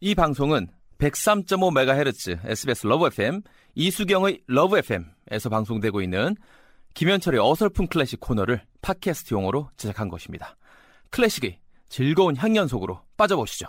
이 방송은 103.5MHz SBS 러브 FM 이수경의 러브 FM에서 방송되고 있는 김현철의 어설픈 클래식 코너를 팟캐스트용으로 제작한 것입니다. 클래식의 즐거운 향연 속으로 빠져보시죠.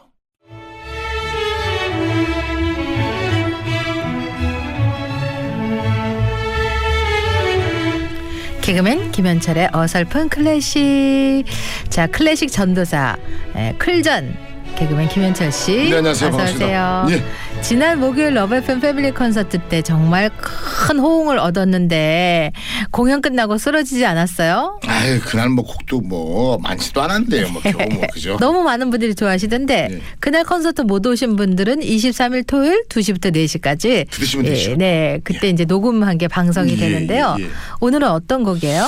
개그맨 김현철의 어설픈 클래식. 자, 클래식 전도사 에, 클전 개그맨 김현철 씨. 네, 안녕하세요. 어서. 오세요. 예. 지난 목요일 러브 FM 패밀리 콘서트 때 정말 큰 호응을 얻었는데 공연 끝나고 쓰러지지 않았어요? 아유 그날 뭐 곡도 뭐 많지도 않았는데요. 뭐 겨우 뭐 그죠? 너무 많은 분들이 좋아하시던데 네. 그날 콘서트 못 오신 분들은 23일 토요일 2시부터 4시까지 들으시면 되죠. 네, 그때 이제 녹음한 게 방송이 예, 되는데요. 예, 예. 오늘은 어떤 곡이에요?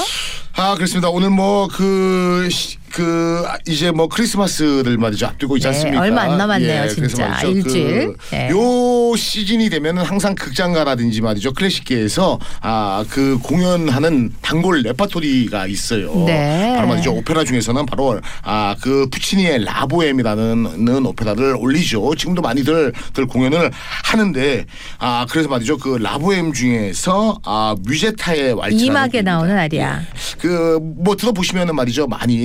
아 그렇습니다. 오늘 뭐 그그 이제 뭐 크리스마스를 말이죠 앞두고 있지 네, 않습니까? 얼마 안 남았네요, 그래서 진짜. 말이죠. 일주일. 그 네. 요 시즌이 되면은 항상 극장가라든지 말이죠 클래식계에서 아 그 공연하는 단골 레파토리가 있어요. 네. 바로 말이죠 오페라 중에서는 바로 아 그 푸치니의 라보엠이라는 오페라를 올리죠. 지금도 많이들 들 공연을 하는데 아 그래서 말이죠 그 라보엠 중에서 아 뮤제타의 왈츠 이막에 나오는 아리아. 그 뭐 들어보시면은 말이죠 많이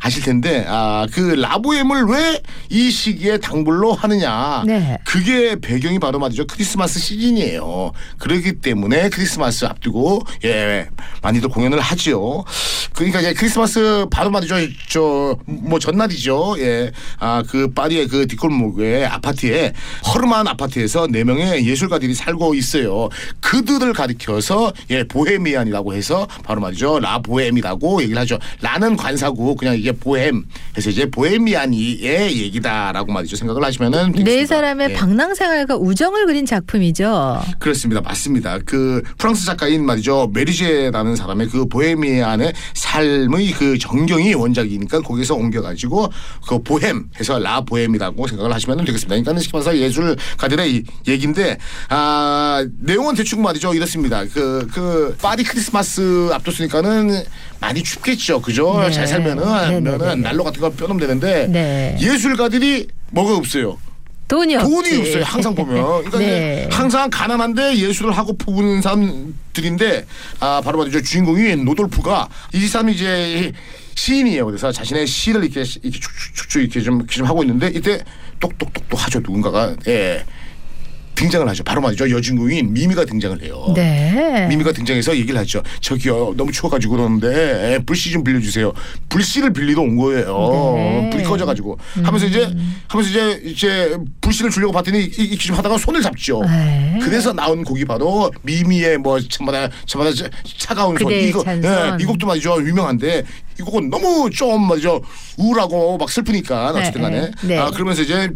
아실 텐데 아 그 라보엠을 왜 이 시기에 당불로 하느냐. 네. 그게 배경이 바로 말이죠. 크리스마스 시즌이에요. 그렇기 때문에 크리스마스 앞두고 예 많이들 공연을 하지요 그러니까 이제 크리스마스 바로 말이죠. 저 뭐 전날이죠. 예 아 그 파리의 그 뒷골목의 아파트에 허름한 아파트에서 네 명의 예술가들이 살고 있어요. 그들을 가리켜서 예 보헤미안이라고 해서 바로 말이죠. 라 보헤미라고 얘기를 하죠. 라는 관사고 그냥 이게 보헤m 해서 이제 보헤미안이의 얘기다라고 말이죠 생각을 하시면은 네. 사람의 예. 방랑생활과 우정을 그린 작품이죠. 그렇습니다. 맞습니다. 그 프랑스 작가인 말이죠. 메리제라는 사람의 그 보헤미안의 삶의 그 정경이 원작이니까 거기서 옮겨가지고 그 보헤մ 해서 라 보헤미라고 생각을 하시면 되겠습니다. 그러니까 쉽게 말해서 예술가들의 이 얘기인데 아 내용은 대충 말이죠. 이렇습니다. 그, 그 파리 크리스마스 앞뒀으니까는 많이 춥겠죠. 그죠? 네. 잘 살면은. 하면은 난로 같은 거 펴놓으면 되는데 네. 예술가들이 뭐가 없어요. 돈이. 돈이 없어요. 항상 보면. 그러니까 네. 항상 가난한데 예술을 하고 부부는 사람들인데 아 바로 말이죠 주인공이 노돌프가 이 사람이 이제 시인이에요. 그래서 자신의 시를 이렇게 이렇게 축축축 이렇게 좀, 이렇게 좀 하고 있는데 이때 똑똑똑똑 하죠 누군가가 예 등장을 하죠. 바로 말이죠 여주인공인 미미가 등장을 해요. 네. 미미가 등장해서 얘기를 하죠. 저기요 너무 추워가지고 그러는데 에, 불씨 좀 빌려주세요. 불씨를 빌리러 온 거예요. 네. 불이 꺼져가지고 하면서 이제 하면서 이제 이제 불씨를 주려고 봤더니 이- 이렇게 좀 하다가 손을 잡죠. 네. 그래서 나온 곡이 바로 미미의 뭐 참마다 참마다 차- 차가운 손 이거 찬송. 이 곡도 말이죠 유명한데 이 곡은 너무 좀 말이죠 우울하고 막 슬프니까 네, 어쨌든 간에 네, 네. 아 그러면서 이제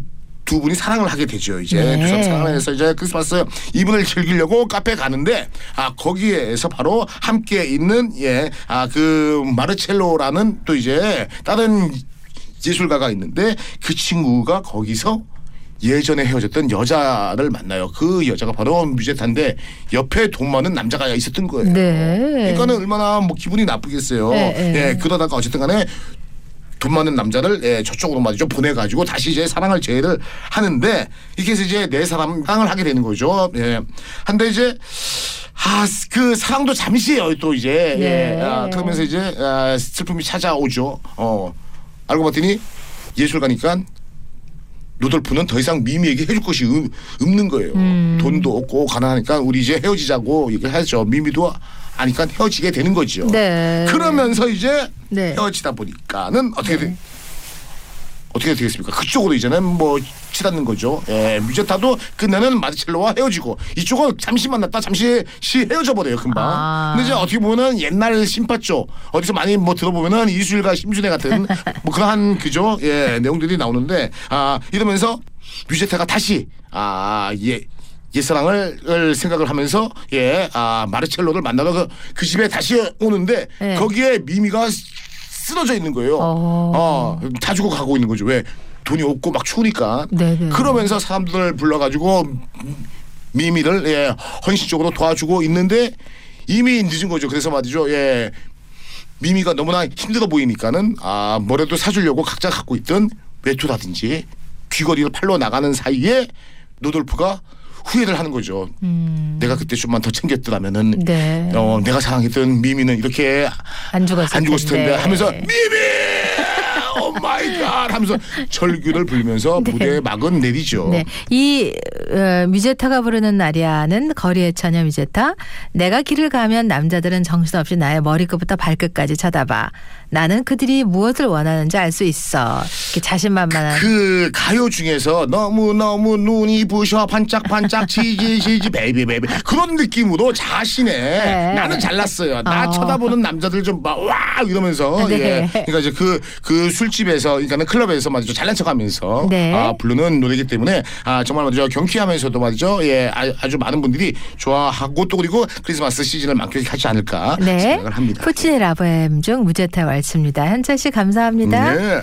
두 분이 사랑을 하게 되죠. 이제 네. 두 사람 사랑을 해서 이제 크리스마스 이분을 즐기려고 카페 가는데 아 거기에서 바로 함께 있는 예아 그 마르첼로라는 또 이제 다른 예술가가 있는데 그 친구가 거기서 예전에 헤어졌던 여자를 만나요. 그 여자가 바로 뮤제타인데 옆에 돈 많은 남자가 있었던 거예요. 네. 그러니까는 얼마나 뭐 기분이 나쁘겠어요. 네, 네. 예, 그러다가 어쨌든 간에 돈 많은 남자를 예, 저쪽으로 말이죠 보내가지고 다시 이제 사랑을 재해를 하는데 이렇게 해서 이제 내 사랑 사랑을 하게 되는 거죠. 예. 한데 이제 아그 사랑도 잠시예요 또 이제 네. 예. 아, 그러면서 이제 아, 슬픔이 찾아오죠. 어 알고 봤더니 예술가니까 루돌프는 더 이상 미미에게 해줄 것이 음, 없는 거예요. 음. 돈도 없고 가난하니까 우리 이제 헤어지자고 얘기하죠. 미미도 아니까 헤어지게 되는 거죠. 네. 그러면서 이제 네. 헤어지다 보니까는 어떻게 돼? 어떻게 되겠습니까? 그쪽으로 이제는 뭐 치닫는 거죠. 예, 뮤제타도 끝내는 마르첼로와 헤어지고 이쪽은 잠시 만났다 잠시 시 헤어져 버려요 금방. 아. 근데 이제 어떻게 보면은 옛날 신파죠. 어디서 많이 뭐 들어보면은 이수일과 심준애 같은 뭐 그러한 그죠. 예, 내용들이 나오는데 아 이러면서 뮤제타가 다시 아예 옛사랑을 을 생각을 하면서 예, 아 마르첼로를 만나러 그, 그 집에 다시 오는데 네. 거기에 미미가 쓰러져 있는 거예요. 어. 어, 다 주고 가고 있는 거죠. 왜 돈이 없고 막 추우니까. 네네. 그러면서 사람들을 불러가지고 미미를 예, 헌신적으로 도와주고 있는데 이미 늦은 거죠. 그래서 말이죠. 예. 미미가 너무나 힘들어 보이니까는 아 뭐라도 사주려고 각자 갖고 있던 외투라든지 귀걸이를 팔러 나가는 사이에 로돌프가 후회를 하는 거죠. 내가 그때 좀만 더 챙겼더라면은 음. 네. 어, 내가 사랑했던 미미는 이렇게 안 죽었을 안 죽었을 텐데 텐데. 하면서 미미 oh my god 하면서 절규를 불면서 무대에 막은 내리죠. 네. 이 어, 뮤제타가 부르는 아리아는 거리의 처녀 뮤제타. 내가 길을 가면 남자들은 정신없이 나의 머리끝부터 발끝까지 쳐다봐. 나는 그들이 무엇을 원하는지 알 수 있어. 이렇게 자신만만한. 그 가요 중에서 너무 너무 눈이 부셔 반짝반짝 gee gee gee gee baby baby 그런 느낌으로 자신의 네. 나는 잘났어요 나 어. 쳐다보는 남자들 좀와 이러면서 네. 예 그러니까 이제 그그 술집 에서 그러니까는 클럽에서 말이죠 잘난 척하면서 네. 아 부르는 노래이기 때문에 아 정말 말이죠 경쾌하면서도 말이죠 예 아- 아주 많은 분들이 좋아하고 또 그리고 크리스마스 시즌을 만끽하지 않을까 네. 생각을 합니다. 푸치네 라보엠 중 무제타 왈츠입니다. 현철 씨 감사합니다. 네.